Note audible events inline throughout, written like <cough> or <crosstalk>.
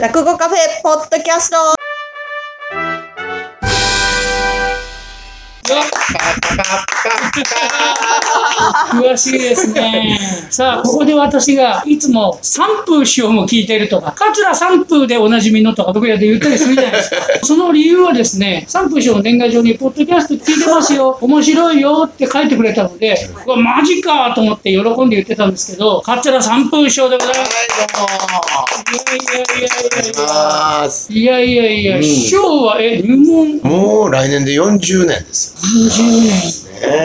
落語カフェポッドキャスト。詳しいですね。さあ、ここで私がいつも三風師匠も聞いているとか、桂三風でおなじみのとか、僕らで言ったりするじゃないですか。その理由はですね、三風師匠の年賀状に、ポッドキャスト聞いてますよ、面白いよって書いてくれたので、うわマジかと思って喜んで言ってたんですけど、桂三風師匠でございます。いやいやいやいやいやいやいや、うん師匠は、え、入門もう来年で40年です40年。よ。ね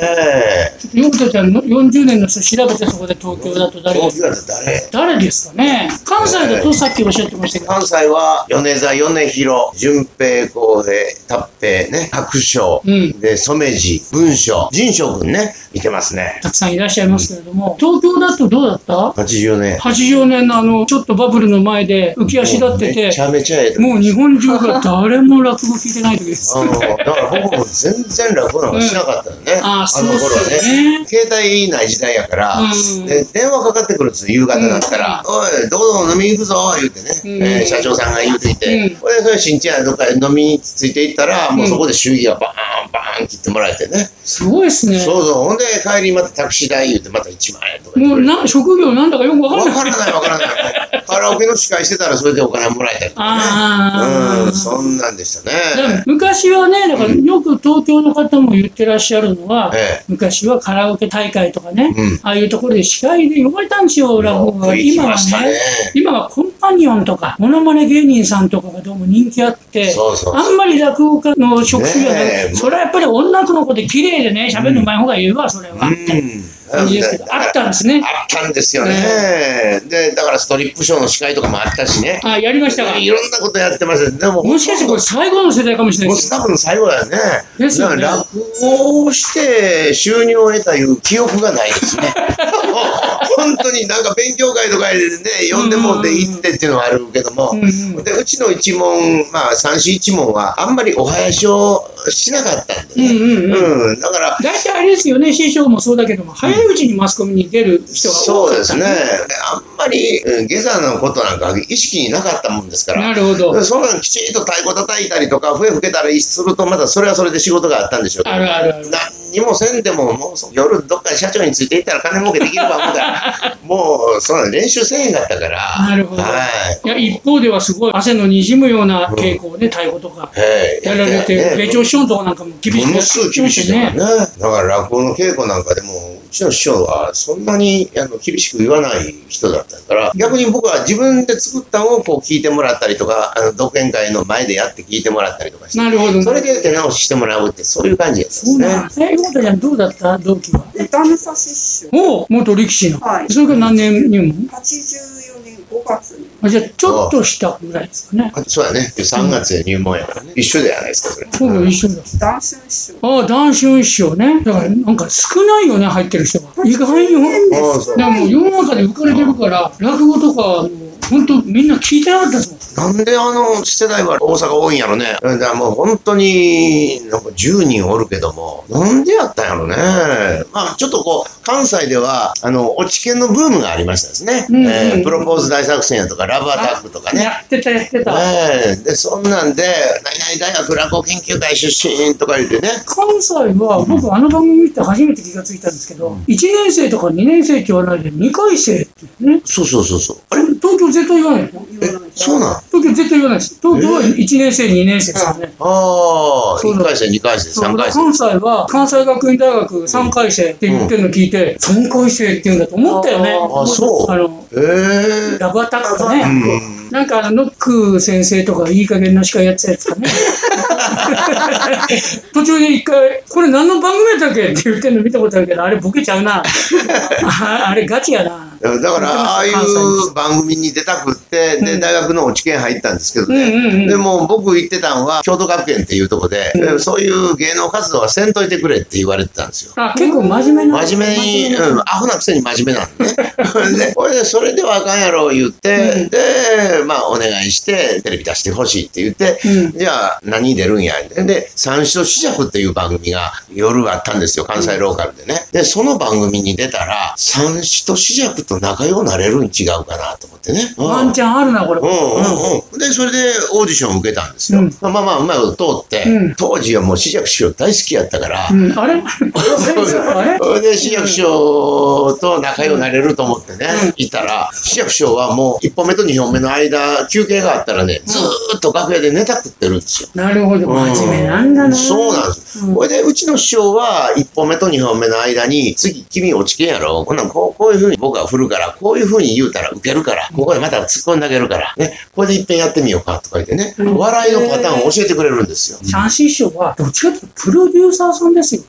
え。よくちゃんの40年の人調べてそこで東京だと誰東京だと誰？誰ですかね？関西だとさっきおっしゃってましたけど、関西は米沢米広、順平公平、達平ね、白書、うんで、染地、文章、仁章君ね、いてますね。たくさんいらっしゃいますけれども、東京だとどうだった？80年。80年のあの、ちょっとバブルの前で浮き足立ってて、めちゃめちゃええともう日本中が誰も落語聞いてない時です。うんだから僕も全然楽なんかしなかったよね。あの頃はね。ね。携帯ない時代やから、電話かかってくるんですよ夕方になったら「おいどこどこ飲みに行くぞ」言うてね、うん。えー社長さんが言うてきて、うん。これそれ新地屋どっかで飲みについていったら、もうそこで祝儀がバーンバーン切ってもらえてね、すごいですね。そうそう。ほんで帰りまたタクシー代言うてまた1万円とか言もうな、職業なんだかよくわかんない。わからないわからないカラオケの司会してたらそれでお金もらえたりとかねああ。うんそんなんでしたね。昔はね、だからよく東京の方も言ってらっしゃるのは、ええ。昔はカラオケ大会とかね、うん。ああいうところで司会で呼ばれたんですよ、落語が。今はねね、今はコンパニオンとか、モノマネ芸人さんとかがどうも人気あって、そうそうあんまり落語家の職種じゃなねえ。くそれはやっぱり女の子で綺麗でね、喋るのうまい方がいいわ、それは。うん感じですけど、あったんですね。あったんですよね。で、だからストリップショーの司会とかもあったしね。あ、やりましたが。いろんなことやってました。でも、もしかしてこれ最後の世代かもしれないです多分最後だよね。ですよね落語をして収入を得たいう記憶がないですね。<laughs> 本当になんか勉強会とかでね、呼んでもって行ってっていうのはあるけども、でうちの一門、まあ三子一門はあんまりお囃子をしなかったんでね。うんうんうんうんだから、大体あれですよね、師匠もそうだけども、早いうちにマスコミに出る人が多かったそうですね。あんまりうん下座のことなんか意識になかったもんですから。なるほど。そんなのきちんと太鼓叩いたりとか、笛吹けたりすると、またそれはそれで仕事があったんでしょうけどあるあるある何にもせんでも、もうそ夜どっかに社長についていったら金儲けできるわ、思ったら、<laughs> もう、そんな練習せえへんかったから。なるほどはい。いや、一方ではすごい汗のにじむような稽古をね、太鼓とかええやられて、ね米朝師匠のとこなんかも厳しくもすごい厳しいね。だから落語の稽古なんかでも、うちの師匠はそんなにあの厳しく言わない人だったから、逆に僕は自分で作ったのをこう聞いてもらったりとか、あの独演会の前でやって聞いてもらったりとかして、なるほどね。それで手直ししてもらうって、そういう感じやったんですね。そうなんですね。妹ちゃんどうだった同期は？歌武蔵師匠おう元力士の。はいそれから何年入門84年5月にあじゃあ、ちょっとしたぐらいですかね。あそうやね。3月で入門やからね。一緒じゃないですか、それ。ほぼ一緒だ。談春師匠ああ、談春師匠ね。だから、なんか少ないよね、入ってる人が。意外よ。ああそうでも世の中で浮かれてるから、落語とか本当みんな聞いてなかったですもん。なんであの世代は大阪多いんやろね。だからもう本当になんか10人おるけども、なんでやったんやろね。まあちょっとこう、関西では、あの、落ち研のブームがありましたですね。うんうんうんえープロポーズ大作戦やとか、ラブアタックとかね。やってた、やってた。ええで、そんなんで、何々大学落語研究会出身とか言ってね。関西は、僕、あの番組見て初めて気がついたんですけど、1年生とか2年生って言わないで、2回生ってね。そうそうそうそう。あれ、東京絶対言わないのえ、そうなん？東京絶対言わないです。東京は1年生、2年生ですよね。ああ、そうだ1回戦、2回戦、そう3回戦。関西は関西学院大学3回生って言ってるの聞いて、3回生って言うんだと思ったよね。あそうあの、ええラブアタとかね。うんなんかあの、ノック先生とかいい加減な司会やってたやつかね。<laughs> <laughs> 途中で一回、これ何の番組やったっけ？って言ってるの見たことあるけど、あれボケちゃうな。ああれガチやな。だから、ああいう番組に出たくって、で、大学の落ち研入ったんですけどね。でも、僕行ってたんは、京都学園っていうとこで、うんそういう芸能活動はせんといてくれって言われてたんですよ。あ、結構真面目な。真面目に、うん、アホなくせに真面目なんでね。<laughs> で、これで、それではあかんやろ、言って、で、まあ、お願いして、テレビ出してほしいって言って、うんじゃあ、何出る？んや。で、三種と四尺っていう番組が夜あったんですよ、関西ローカルでね。で、その番組に出たら、三種と四尺と仲良くなれるに違うかなと思ってね。ワンチャンあるな、これ。うんうんうん。で、それでオーディションを受けたんですよ。うんまあまあ、うまいこと通って、うん当時はもう四尺師匠大好きやったから、うん、あれ？あれ？<laughs> それで、志役師匠と仲良くなれると思ってね、いたら、志役師匠はもう1本目と2本目の間、休憩があったらね、ずーっと楽屋でネタ食ってるんですよ。なるほど、真面目なんだな。そうなんです。これで、うちの師匠は、1本目と2本目の間に、次、君落ちけんやろ。こんなんこう、こういう風に僕は振るから、こういう風に言うたら受けるから、ここでまた突っ込んであげるから、ね、これで一遍やってみようか、とか言ってね、笑いのパターンを教えてくれるんですよ。三師匠は、どっちかというとプロデューサーさんですよ。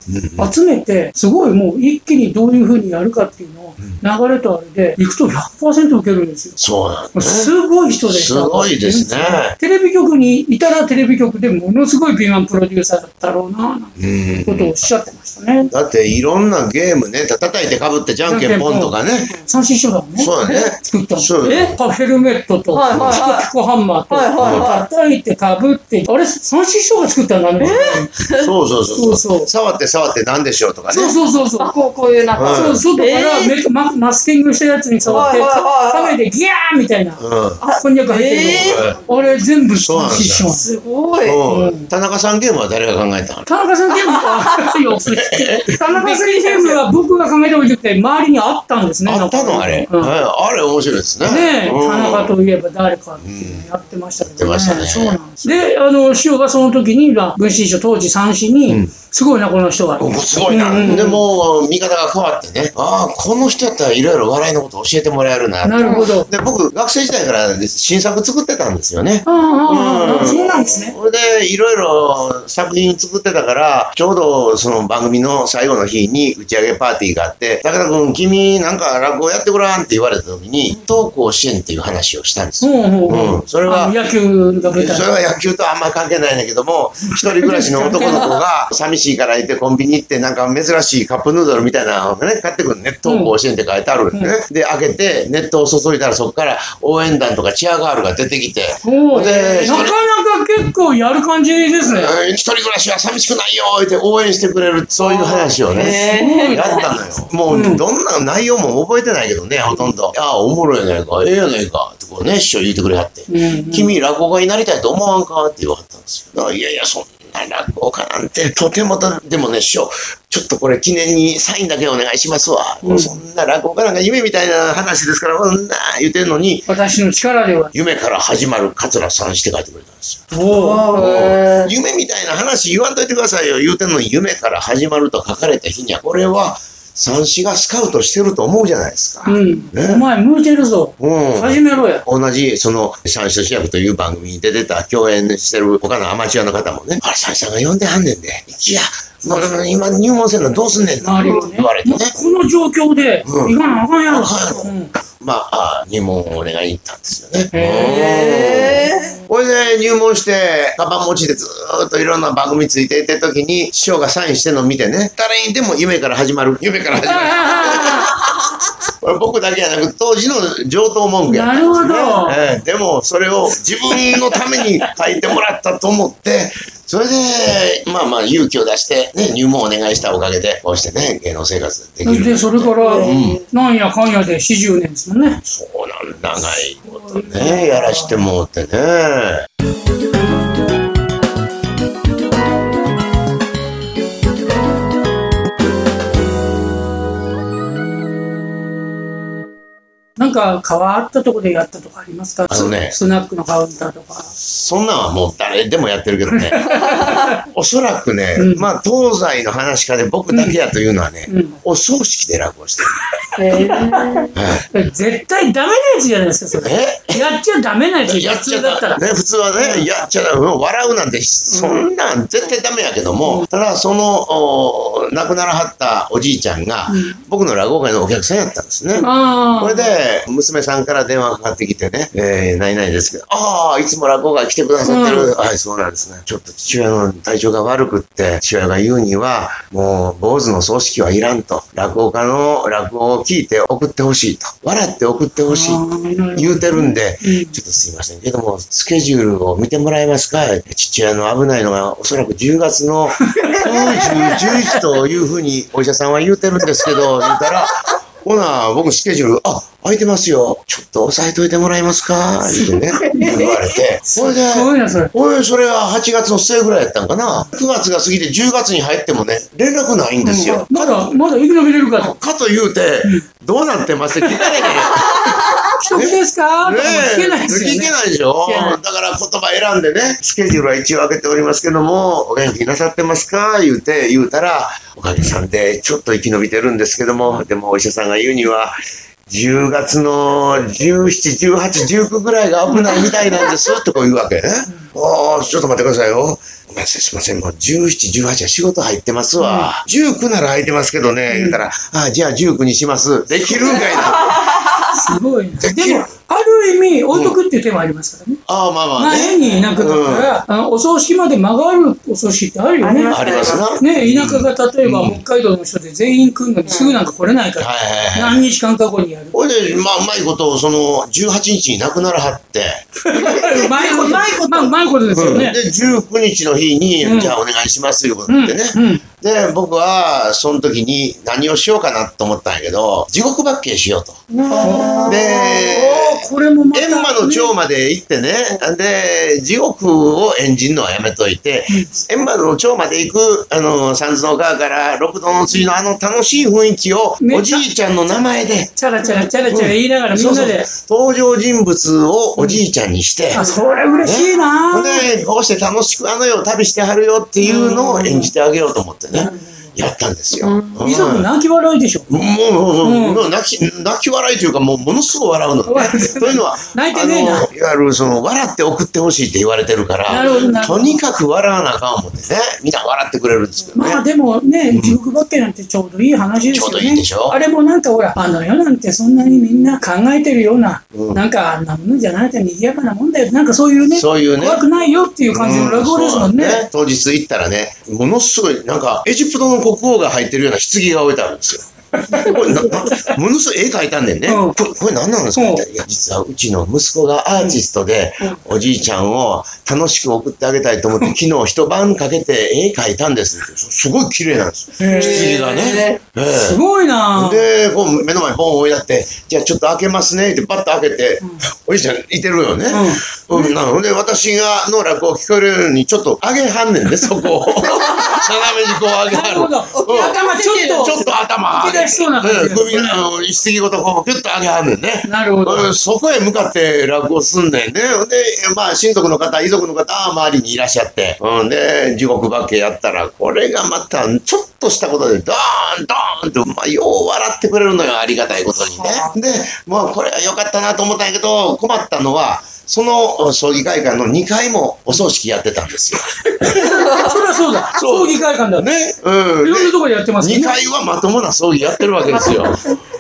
集めて、すごいもう一気にどういうふうにやるかっていうのを、流れとあれで、行くと100%受けるんですよ。そうなんですすごい人でした。すごいですね。テレビ局にいたらテレビ局でものすごい敏腕プロデューサーだったろうな、なんてうんことをおっしゃってましたね。だっていろんなゲームね、た叩いてかぶってじゃんけんポンとかね。三師匠だもんね。そうだね作ったの。そうえヘルメットと、はいはいはいピコピコハンマーと、はいはいはい叩いてかぶって、あれ、三師匠が作ったんだね。そうそうそうそうそう触って触ってなんでしょうとかね。そうそうそうそう。こう、こういうなんか。そう、外からえーメママスキングしたやつに触って、はいはいはいカメでギャーみたいな、うん。こんにゃく入ってるえの。あれ全部三師匠。すごい。うん田中さんゲームは誰が考えたの？田中さんゲームは、田中さんゲームは僕が考えたことじゃなくて、周りにあったんですね。あったの？あれ？うんはいあれ面白いですね。ねえ、うん田中といえば誰かっていうのやってましたけどね。やってましたねそうなんです。で、あの、師匠がその時に、まあ文枝師匠当時三子に、すごいな、この人は。うんすごいな。でもう見方が変わってね。ああ、この人やったらいろいろ笑いのこと教えてもらえるな。なるほど。で、僕、学生時代から新作作ってたんですよね。ああ、そうなんですね。それで、いろいろ作品作ってたから、ちょうどその番組の最後の日に打ち上げパーティーがあって、武田君、君なんか落語やってごらんって言われた時に、東甲子園っていう話をしたんですよ。ほうんそれは野球。それは野球とあんまり関係ないんだけども、一人暮らしの男の子が寂しいから行ってコンビニ行ってなんか珍しいカップヌードルみたいなのをね、買ってくるね。東甲子園って書いてあるんですね。で、開けて熱湯を注いだらそこから応援団とかチアガールが出てきて、でなかなか結構やる感じですね。うん一人暮らしは寂しくないよって応援してくれる、そういう話をね、やったのよ。もう、どんな内容も覚えてないけどね、ほとんど。ああ、おもろいやないか、ええやないか、ってこうね、師匠言ってくれはって。うん君、落語家になりたいと思わんかって言わはったんですよ。あいやいや、そんな落語家なんて、とてもだ、でもね、師匠、ちょっとこれ記念にサインだけお願いしますわ。もうそんな落語家なんか夢みたいな話ですから、そんな言ってんのに、私の力では。夢から始まる桂さんして書いてくれたんですよ。夢みたいな話言わんといてくださいよ。言うてんのに夢から始まると書かれた日には、これは三子がスカウトしてると思うじゃないですか。うん。ねお前向いてるぞ。うん始めろや。同じ、その、三子と主役という番組に出てた、共演してる他のアマチュアの方もね、あれ、三子さんが呼んではんねんで。いや、まあ、今入門せんのどうすんねんな、ね。言われてねこの状況で、うん行かなあかんやろ。あかんやろうんまあ、あ入門をお願いに行ったんですよね。へこれで入門して、カバン持ちでずーっといろんな番組ついていってる時に、師匠がサインしてるのを見てね、誰にでも夢から始まる、夢から始まる。僕だけじゃなく、当時の上等文句やったんですね。なるほどええでも、それを自分のために書いてもらったと思って、それで、まあまあ勇気を出して、ね、入門お願いしたおかげで、こうしてね、芸能生活できる。それで、それから、んなんやかんやで40年ですもんね。そうなん、長いことね、やらしてもってね。Thank なんか変わったとこでやったとかありますか？あのね。ススナックのカウンターとか。そんなんはもう誰でもやってるけどね。<laughs> おそらくね、うん。まあ東西の話家で僕だけやというのはね、うん。お葬式で落語してる。えはい。絶対ダメなやつじゃないですか、それ。え？やっちゃダメなやつ、普やっちゃ通だったら。ね、普通はね、やっちゃだ、うん笑うなんて、そんなん絶対ダメやけども、ただ、その、お亡くならはったおじいちゃんが、僕の落語会のお客さんやったんですね。これで、で、娘さんから電話かかってきてね、えー、何々ですけど、ああ、いつも落語会来てくださってる。はい、そうなんですね。ちょっと父親の体調が悪くって、父親が言うには、もう、坊主の葬式はいらんと。落語家の落語を聞いて送ってほしいと。笑って送ってほしいと。言うてるんで、ちょっとすいませんけども、スケジュールを見てもらえますか？父親の危ないのが、おそらく10月の9、10、11というふうにお医者さんは言うてるんですけど、言うたら、ほな、僕スケジュール、あ、空いてますよ。ちょっと押さえといてもらえますか？言ってね、言われて。それで、すごいな、それ。おい、それは8月の末ぐらいやったんかな。9月が過ぎて10月に入ってもね、連絡ないんですよ。まだ、まだ生き延びれるかと。かと言うて、どうなってますって聞かなきゃいけない。既得ですか？聞けないですよ聞けね。ないでしょ？だから言葉選んでね、スケジュールは一応開けておりますけども、お元気なさってますか？言うて、言うたら、おかげさんでちょっと生き延びてるんですけども、でもお医者さんが言うには、10月の17、18、19ぐらいが危ないみたいなんですとか言うわけね。ああ、ちょっと待ってくださいよ。ごめんなさい、すいません。もう17、18は仕事入ってますわ。19なら入ってますけどね。言うたら、ああ、じゃあ19にします。できるんかいな。すごいな。できるでも、ある意味、置いとくっていう手もありますからね。ああ、まあまあまあ、ね。変にいなくなったら、あのお葬式まで間があるお葬式ってあるよね。ありますな。ね、田舎が例えば北海道の人で全員来るのにすぐなんか来れないから。何日間か後にやる。ほいで、まあ、うまいこと、その、18日に亡くならはって、うまいこと。まあ、うまいことですよね。で、19日の日に、うんじゃあお願いします、いうことうん。になってね。うん。で、僕は、その時に何をしようかなと思ったんやけど、地獄罰刑しようと。で、これもまた、閻魔の長まで行ってね、で、地獄を演じるのはやめといて、閻魔の長まで行く、あの、三途の川から六道の次のあの楽しい雰囲気を、ね。おじいちゃんの名前で、チャラチャラチャラチャラ言いながらみんそうそう。なで、登場人物をおじいちゃんにして、あ、それ嬉しいな。ほんで、こうして楽しくあの世を旅してはるよっていうのを演じてあげようと思ってね、やったんですよ。うん遺族泣き笑いでしょ。もう、もう、うんもう泣き、泣き笑いというか、もう、ものすごい笑うの <laughs> ね。というのは、泣いてねえないわゆる、その、笑って送ってほしいって言われてるから、なるほどとにかく笑わなあかん思ってね、みんな笑ってくれるんですけどね。まあでもね、地獄ばっけなんてちょうどいい話ですよね。ちょうどいいでしょあれもなんかほら、あの世なんてそんなにみんな考えてるような、うんなんかあんなものじゃなくて賑やかなもんだよ。なんかそういうね、そういうね。怖くないよっていう感じの落語ですもんね。当日行ったらね、ものすごい、なんか、エジプトの国王が入ってるような棺が置いてあるんですよ。こ <laughs> れものすごい絵描いたんねんね。うんこれ、これ何なんですか、うんいや、実はうちの息子がアーティストで、おじいちゃんを楽しく送ってあげたいと思って、昨日一晩かけて絵描いたんです。すすごい綺麗なんですよ。へー棺がね。ええすごいなで、こう目の前に本置いてあって、じゃあちょっと開けますねってパッと開けて、おじいちゃんいてるよね。うん。なので、私がの落語を聞こえるようにちょっと上げはんねんね、そこを。<laughs> 斜めにこう上げはる。頭ちょっと、ちょっと頭出しそうな感じうん首が、あの一石ごとこう、ピュッと上げはんねんね。なるほど。うんそこへ向かって落語すんねんね。で、まあ、親族の方、遺族の方、周りにいらっしゃって、うん、で、地獄化けやったら、これがまた、ちょっとしたことで、ドーン、ドーンと、まあ、よう笑ってくれるのよ、ありがたいことにね。で、まあ、これは良かったなと思ったんやけど、困ったのは、その葬儀会館の2階もお葬式やってたんですよ。<laughs> そりゃそうだ。そう葬儀会館だ。ね。うん。いろんなところでやってますよ2ね。階はまともな葬儀やってるわけですよ。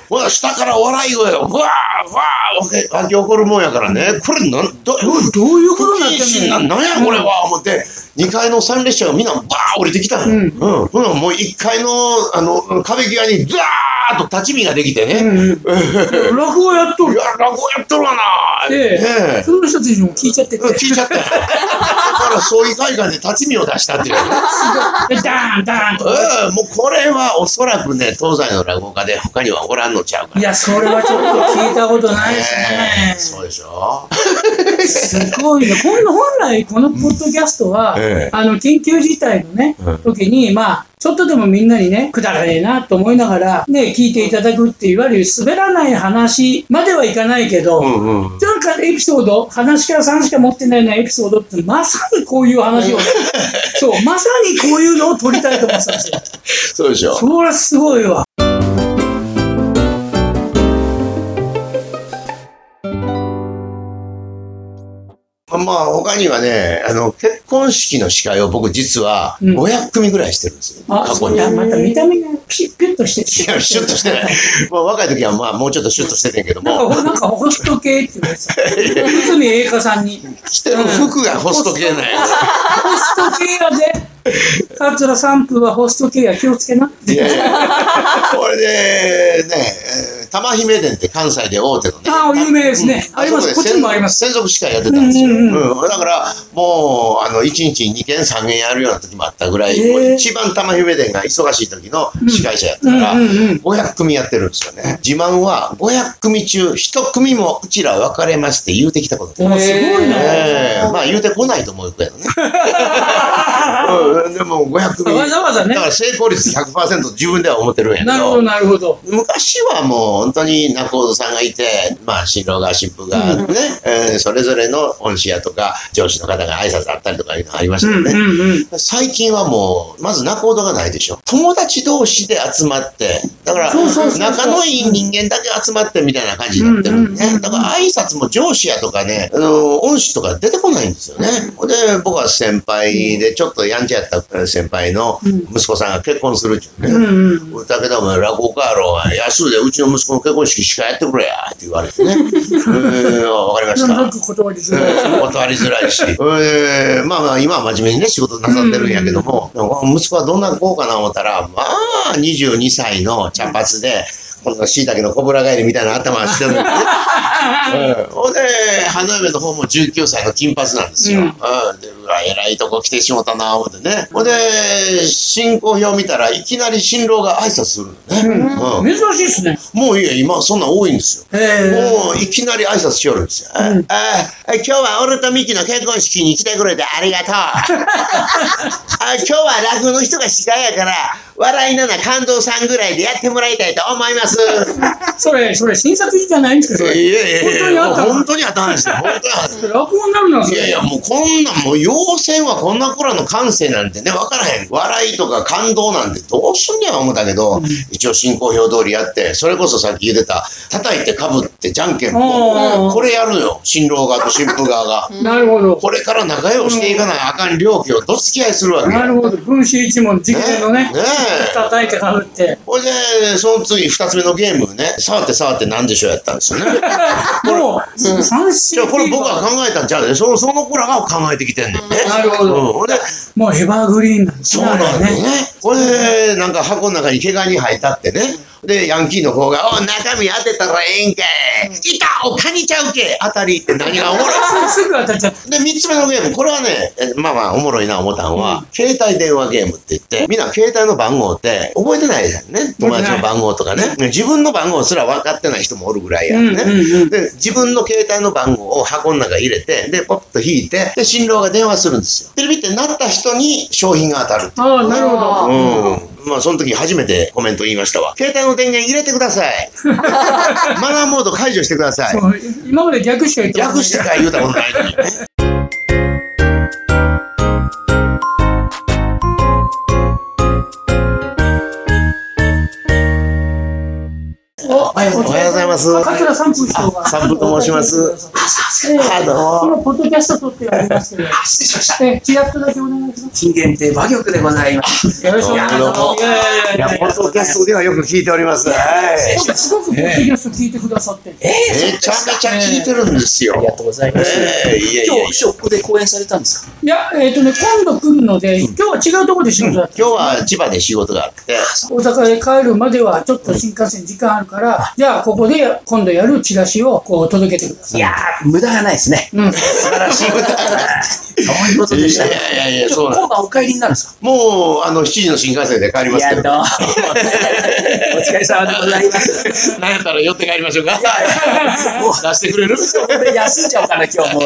ほら、下から笑い声が、ふわー、ふわー、湧き起こるもんやからね。これ、なん、ど、どういうことになんのななんやこれは、思って、2階の参列者がみんなバー降りてきたの。ううんん。ほな、もう1階の、あの、壁際に、ザーッと立ち見ができてね。落語やっとる。いや、落語やっとるわなで、ねえその人たちにも聞いちゃってて。うん聞いちゃったよ。だから、葬儀会館で立ち見を出したっていうダーンダーンと。うん、もうこれはおそらくね、東西の落語家で他にはおらんのちゃうかいや、それはちょっと聞いたことないですね。そうでしょ？すごいね。今度本来このポッドキャストは、ええあの、緊急事態のね、うん時に、まあ、ちょっとでもみんなにね、くだらねえなと思いながら、ね、聞いていただくっていう、いわゆる滑らない話まではいかないけど、うんうん。なんかエピソード、話から3しか持ってないようなエピソードって、まさにこういう話をね、<laughs> そう、まさにこういうのを撮りたいと思ってたんですよ。そうでしょそれはすごいわ。まあ他にはね、あの、結婚式の司会を僕実はうん500組ぐらいしてるんですよ。あ、過去に。また見た目がピピュッとして、シいや、シュッとしてない。<laughs> まあ、若い時はまあ、もうちょっとシュッとしててんけども、なんか、なんかホスト系って言われてた。内海栄華さんに。着てる服がホスト系なんや。ホスト系やで。桂三風はホスト系や気をつけな。いやいや、これで、ね、えー玉姫店って関西で大手のね。ああ、有名ですね。あります。こっちにもあります。専属司会やってたんですよ。ううんんうんだから、もう、あの、1日2件3件やるような時もあったぐらい、へえもう一番玉姫店が忙しい時の司会者やったから、うんうんうん500組やってるんですよね。自慢は500組中1組もうちら別れますって言うてきたことおーすごいな。ええまあ言うてこないと思うけどね。<laughs> うん、でも500組。わざわざねだから成功率100%自分では思ってるんやけなるほど、なるほど。昔はもう本当に仲人さんがいて、まあ新郎が新婦がね、えーそれぞれの恩師やとか上司の方が挨拶あったりとかいうのがありましたうんよね。うんうん。最近はもう、まず仲人がないでしょ。友達同士で集まって、だから仲のいい人間だけ集まってみたいな感じになってるんで。だから挨拶も上司やとかね、あの、恩師とか出てこないんですよね。で、僕は先輩でちょっとやんちゃやった先輩の息子さんが結婚するっていうね。うんうん。だけどお前落語家やろ安うでうちの息子の結婚式しかやってくれやって言われてね。<laughs> うん、わかりました。なんか断りづらい。うん断りづらいし。え <laughs> ーまあまあ、今は真面目にね、仕事なさってるんやけども、息子はどんな子かな思ったら、まあ、22歳の茶髪で、この椎茸のこぶら返りみたいな頭してるんで <laughs> んほんで、花嫁の方も19歳の金髪なんですよ。ううんん。で、うわ、偉いとこ来てしもたな、思ってね。ほんで、進行表見たらいきなり新郎が挨拶するのね。うん珍しいですね。もういいや、今そんなん多いんですよ。えもういきなり挨拶しよるんですよ。ああ今日は俺とミキの結婚式に来てくれてありがとう。<laughs> あ今日は落語の人が司会やから、笑いなな感動さんぐらいでやってもらいたいと思います。<laughs> それ、それ、診察じゃないんですか、それ。いやいやいやいや、本当にあったの？本当にあったんですよ。本当にあった。落語になるな。いやいや、もうこんなん、もう、要線はこんな頃の感性なんてね、わからへん。笑いとか感動なんてどうすんねや思ったけど、一応進行表通りやって、それこそさっき言ってた、叩いてかぶってじゃんけんぽん。うこれやるのよ。新郎側と新婦側が。なるほど。これから仲良くしていかないあかん両家をどつき合いするわけよ。なるほど。分子一問、直伝のねね。え。叩いてかぶって。ほいで、その次二つ目のゲームね、触って触ってなんでしょうやったんですよね。<laughs> もう、三振じゃあこれ僕が考えたんちゃうで、その、その子らが考えてきてんねんね。なるほどうん。ほんで、もうエバーグリーンなんですそうなんだよね。これ、なんか箱の中に毛ガニ入ったってね。で、ヤンキーの方が、お中身当てたらええんかい。いたおカニちゃうけ当たりって何がおもろい <laughs> すぐ当たっちゃった。で、三つ目のゲーム、これはね、えまあまあ、おもろいな思ったんは、携帯電話ゲームって言って、みんな携帯の番号って覚えてないじゃんね。友達の番号とかね。自分の番号すら分かってない人もおるぐらいやんね。うんうんうんで、自分の携帯の番号を箱の中入れて、で、ポッと引いて、で、新郎が電話するんですよ。テレビってなった人に商品が当たるっていうああ、なるほど。うん。まあ、その時初めてコメント言いましたわ。携帯の電源入れてください。<laughs> マナーモード解除してください今まで逆しか言って略してから言うたことないのにね。おおはようございます。桂三風師匠が。あ三風と申しますええあどうもこのポッドキャスト撮ってありますけど。失礼しました。ええ、ちらっとだけお願いします。金限定和玉でございます。よろしくお願いします。いやいやいいや、やいや。ポッドキャストではよく聞いております。はい。すごくポッドキャスト聞いてくださって。えめちゃめちゃ聞いてるんですよ。ありがとうございます。ええいやいやいや今日、ショップで公演されたんですか？いや、えっ、とね、今度来るので、今日は違うところで仕事だった。今日は千葉で仕事があって、大阪へ帰るまではちょっと新幹線時間あるから、じゃあここで今度やるチラシをこう届けてください。いやー、無駄がないですね。うん。素晴らしい。そういうことでした。いやいやいやそうなんお帰りになるんですかもう、あの、7時の新幹線で帰りますけど。いやどうもお疲れ様でございます。なんやったら寄って帰りましょうか。もう出してくれる？これ休んじゃおうかな、今日も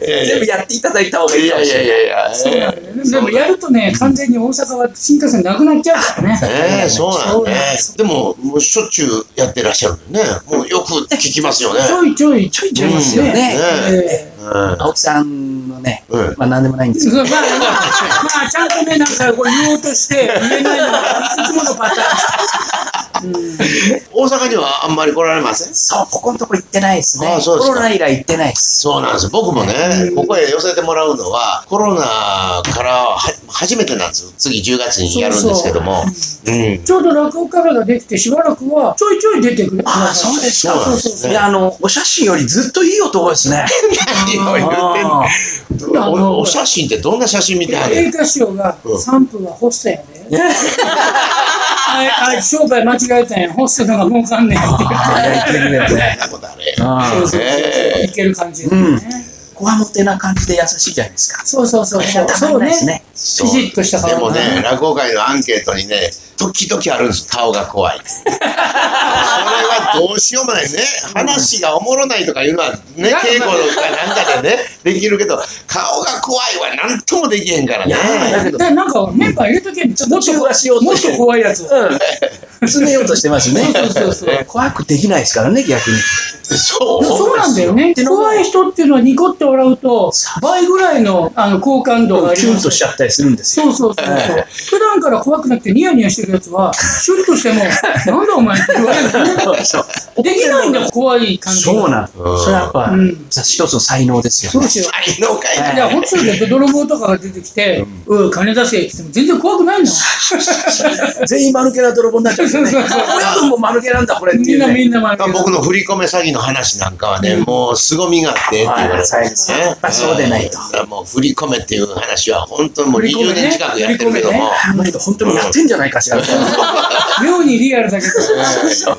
全部やっていただいた方がいいやいいかもしれない。やいやいや。ええでもやるとね、完全に大阪は新幹線なくなっちゃうからね。ええそうなんねそ。でも、もうしょっちゅうやってらっしゃるんでね。もうよく聞きますよね。ちょいちょいちょいちょいですよね。ええうん青木さんのね、うん。まあ何でもないんですけど、まあ、まあ、まあ、ちゃんとね、なんかこう言おうとして言えないのがいつものパターン。大阪にはあんまり来られません？そう、ここのとこ行ってないですね。あそうですかコロナ以来行ってないです。そうなんですよ。僕もね、ここへ寄せてもらうのは、コロナからは初めてなんですよ。次10月にやるんですけども。うん。ちょうど落語からができてしばらくはちょいちょい出てくる。ああ、そうですか。そうなんですねいや、あの、お写真よりずっといい男ですね。何を言ってんのああのおお写真ってどんな写真見てはる映画師匠がうん3分はホストやで。<laughs> あいあいつ商売間違えたんや。ホストのが儲かんねんって。いける感じでうん。ね。こわもてな感じで優しいじゃないですか。そうそうそうそう。そうですね。ピシッとした顔でもね、落語会のアンケートにね、時々あるんです、顔が怖い。それはどうしようもないね。話がおもろないとかいうのはね、稽古とかなんかでね、できるけど、顔が怖いは何ともできへんからね。だけど、で、なんかメンバー入れとけん。もっと中和しようともっと怖いやつ。うん。詰めようとしてますね。そうそうそう <laughs> 怖くできないですからね、逆に。そうそうなんだよね。怖い人っていうのはニコって笑うと、倍ぐらいのあの好感度がありキュンますとしちゃったりするんですよ。そうそうそうそうええ。普段から怖くなくてニヤニヤしてるやつは、シュッとしても、<laughs> なんだお前って言われるよね。できないんだよ、怖い感じが。そうなんうんそれはやっぱうん、一つの才能ですよね。そうですよ。才能かいな。いや、本当で泥棒とかが出てきて、うん、金出せって言っても全然怖くないの。<laughs> 全員間抜けな泥棒になっちゃうんですよね。そうそうそう親分も間抜けなんだ、これってみんないうね。みんな前に。僕の振り込め詐欺の話なんかはね、もう凄みがあってって言われてはいそうですよやっぱそうでないと。うん。もう振り込めっていう話は本当にもう20振り込めね。年近くやってるけども、振り込めね。本当にやってんじゃないかしら。い妙にリアルだけど。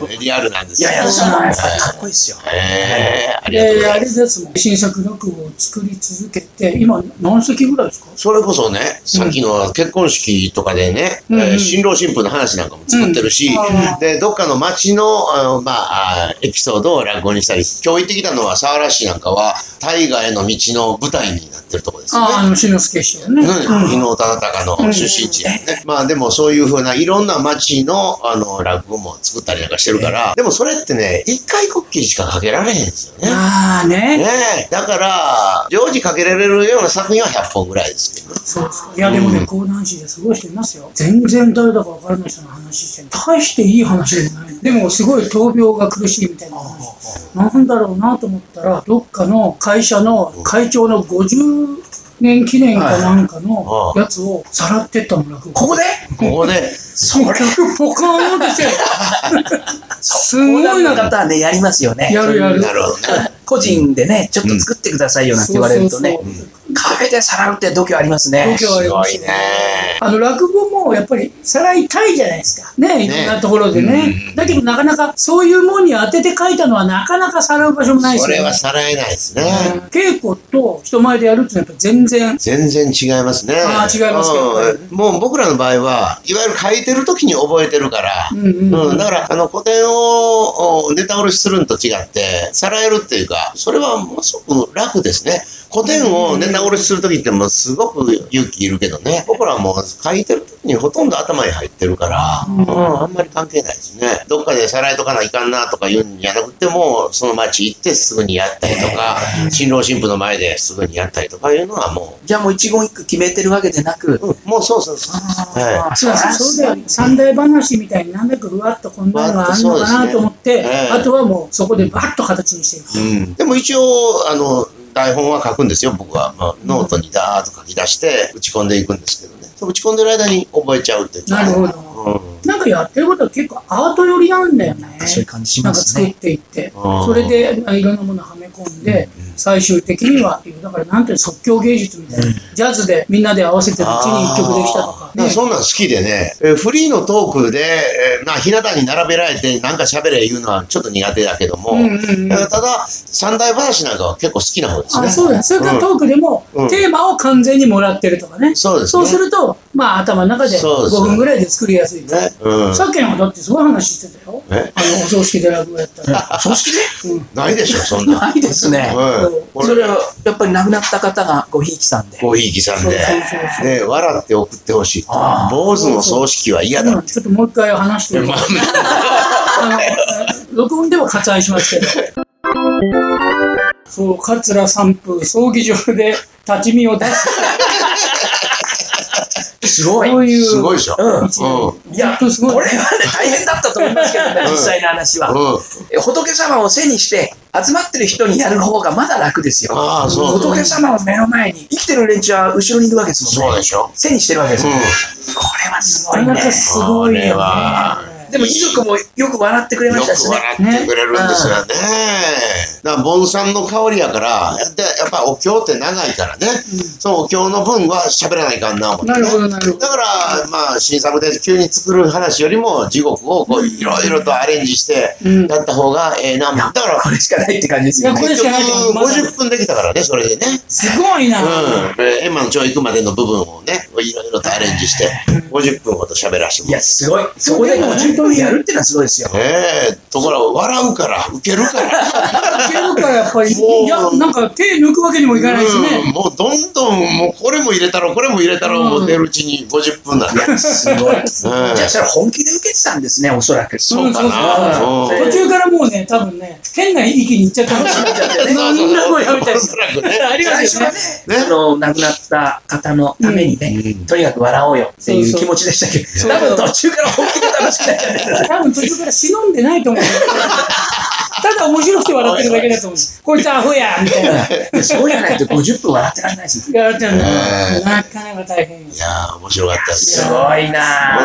うん。リアルなんですよ。やいや、そのやかっこいいですよ。えーありがとうございます。れですもん。新作落語を作り続けて、今何席ぐらいですか？それこそね、さっきの結婚式とかでね、新郎新婦の話なんかも作ってるし、うん。で、どっかの町の、あのまあ、あエピソードを落語にしたり、今日行ってきたのは、佐原市なんかは、大河への道の舞台になってるとこですよね。ああ、あの、篠介師匠ね。ね、伊能忠敬の出身地やね。まあでもそういうふうないろんな町のあの落語も作ったりなんかしてるから、でもそれってね、一回こっきりしかかけられへんですよね。ああね。ねえだから、常時かけられるような作品は100本ぐらいですけどね。そうですか。いや、でもね、講談師ですごい人いますよ。全然誰だか分からない人の話してる。大していい話でもない。でも、すごい闘病が苦しいみたいな話。なんだろうなと思ったら、どっかの会社の会長の50年記念かなんかのやつをさらってったの、落語。ここで？ここで、<laughs> それポカーンとしてる。<laughs> すごいな。方はね、やりますよね。やるやる。なるほどね。個人でね、ちょっと作ってくださいよなんて言われるとねカフェでさらうって度胸ありますね。度胸ありますね。あの、落語もやっぱりさらいたいじゃないですか。ね、いろんなところでね。うんだけどなかなかそういうもんに当てて書いたのはなかなかさらう場所もないし、それはさらえないですね。うん稽古と人前でやるってやっぱ全然、全然違いますね。あー違いますけどうんもう僕らの場合は、いわゆる書いてる時に覚えてるから、うんうんうんだから、あの、古典をおネタ下ろしするのと違って、さらえるっていうか、それはものすごく楽ですね。古典をネタ下ろしする時ってもうすごく勇気いるけどね、僕らはもう書いてる時にほとんど頭に入ってるから、うんあんまり関係ないですね。どっかでさらえとかないかんなとか言うんじゃなくても、その町行ってすぐにやったりとか、新郎新婦の前ですぐにやったりとかいうのはもじゃあもう一言一句決めてるわけでなく、う、うんもうそうそうそう。はそうだそうだよ。三題噺みたいになんだかふわっとこんなのがあるのかなと思って、ねええあとはもうそこでバッと形にしていく。い。うん。でも一応、あの、台本は書くんですよ、僕は。まあ、ノートにダーッと書き出して、打ち込んでいくんですけどね。打ち込んでる間に覚えちゃうというか。なるほど。うん。なんかやってることは結構アート寄りなんだよね。そういう感じしなんかますね。作っていって、うん。それでいろんなものをはめ込んで、最終的にはっていう、だからなんていうの即興芸術みたいな、ジャズでみんなで合わせてるうちに一曲できたとか、あー。なんかそんなん好きでね、えーフリーのトークで、えーまあ、ひな壇に並べられて、なんか喋れ言うのはちょっと苦手だけども、うんうんうん。だからただ、三大話なんかは結構好きな方ですね。あそうだ。それからトークでも、うん。テーマを完全にもらってるとかね、そうですね。そうすると、まあ、頭の中で5そうです分ぐらいで作りやすい。ね。うん。さっきのだってすごい話してたよ。えあの、お葬式で落語やったら。お <laughs> 葬式？でないでしょ、そんな。ないですね。うん。それはやっぱり亡くなった方がごひいきさんで。コーヒー機さんでね、笑って送ってほしい。あ坊主の葬式は嫌だって。うんちょっともう一回話してみてま録音では割愛しますけど。そう、桂三風葬儀場で立ち見を出す。すごい。そういう。すごいでしょ？うん。うん。いや、本当すごいこれはね、大変だったと思いますけどね、実際の話は。うん。え仏様を背にして、集まってる人にやる方がまだ楽ですよ。ああ、そう。仏様を目の前に、生きてる連中は後ろにいるわけですもんね。そうでしょ？背にしてるわけですうんもん。これはすごいねなかなか。すごいよね。でも遺族もよく笑ってくれまよしたしね。く笑ってくれるんですよね。だから、盆栽の香りやから、でやっぱお経って長いからね、そのお経の分は喋らないかんな思って、ね。なるほど、なるほど。だから、まあ、新作で急に作る話よりも、地獄をこう、いろいろとアレンジして、うんやった方がええな。だから、これしかないって感じですよね。いやこれしかないと思う50分できたからね、それでね。すごいな。うん。でエンマの蝶行くまでの部分をね、いろいろとアレンジして、50分ほど喋らせてもいや、らって。すごい。そこで50分やるってのはすごいですよ。ねえ、ところが笑うから、ウケるから。いけるからやっぱり、もういや、なんか手抜くわけにもいかないしうんね。もうどんどん、もうこれも入れたろ、これも入れたろ、思ってるうちに50分なんだ。いや、すごい。じうんゃあ、それは本気で受けてたんですね、おそらく。そうかうんな。途中からもうね、多分ね、変な域に行っちゃったかもしれない。そんなもんやめたいおそらくね。ありますよ最初はね。ね、あの、亡くなった方のためにね、うんとにかく笑おうよっていそう気持ちでしたけど、多分途中から本気で楽しくなっちゃっ。多分途中から忍んでないと思う。ただ面白くて笑ってるだけだと思うんです。こいつアホやみたいな。そうじゃないと50分笑ってられないですもん。やっちゃうんだねなかなか大変よ。いやー、面白かったですよ。すごいな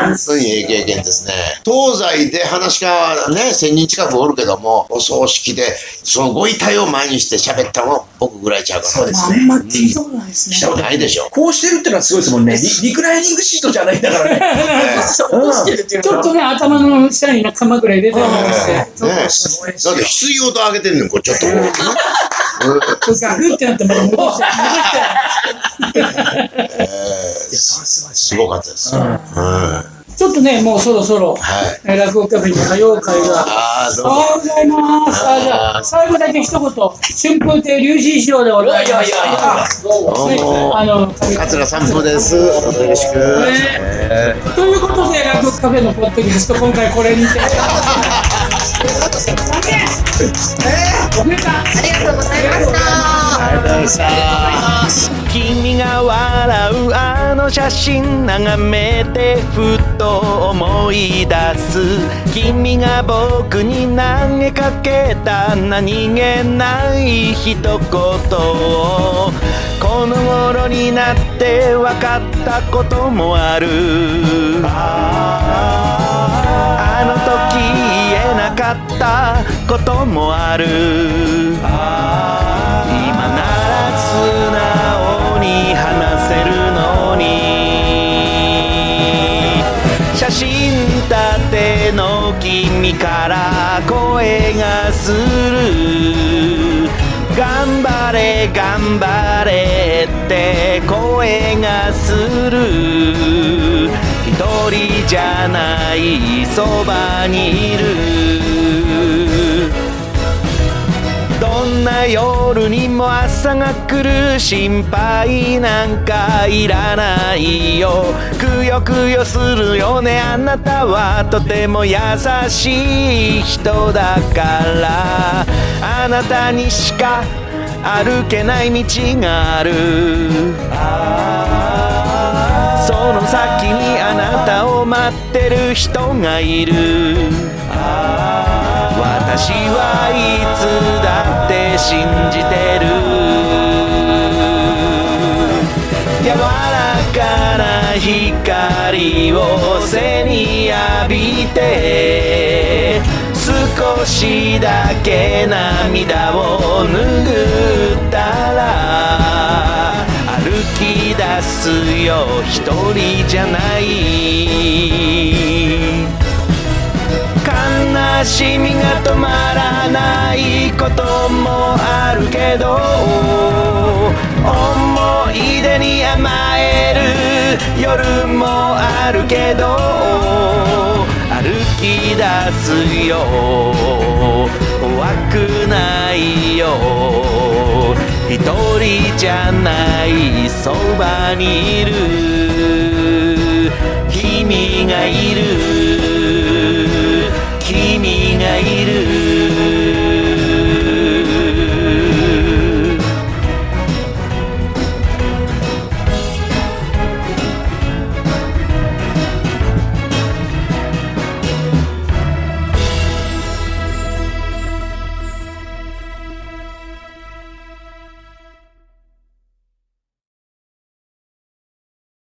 本当にええ経験ですね。東西で話し家はね、1000人近くおるけども、お葬式で、そのご遺体を前にして喋ったのは僕ぐらいちゃうかな。そうですあんま聞いたことないですね。したことないでしょ。こうしてるってのはすごいですもんね。リリクライニングシートじゃないんだからね。そうしてるっていうのはちょっとね、頭の下に鎌倉入れたりして、ねすごいですよだって必要と上げてんねん、これちょっとてなってまた戻して、すごかったです。ちょっとね、もうそろそろ、落語カフェに歌謡会が。ああ、どうおはようございます。あじゃあ、最後だけ一言、春風亭龍神師匠でござい桂三風です。よろしく。ねということで、落語カフェのポッドキャスト、今回これにて。<laughs> おめでとうありがとうございました。君が笑うあの写真眺めてふと思い出す君が僕に投げかけた何気ない一言をこの頃になって分かったこともあるあの時言えなかったこともある。今なら素直に話せるのに。写真立ての君から声がする。頑張れ頑張れって声がする。人じゃないそばにいるどんな夜にも朝が来る心配なんかいらないよ。くよくよするよね。あなたは。とても優しい人だから。あなたにしか歩けない道がある。その先にあなたを待ってる人がいる。私はいつだって信じてる。柔らかな光を背に浴びて少しだけ涙を拭ったら歩き出すよ一人じゃない悲しみが止まらないこともあるけど思い出に甘える夜もあるけど歩き出すよ怖くないよ一人じゃないそばにいる。君がいる。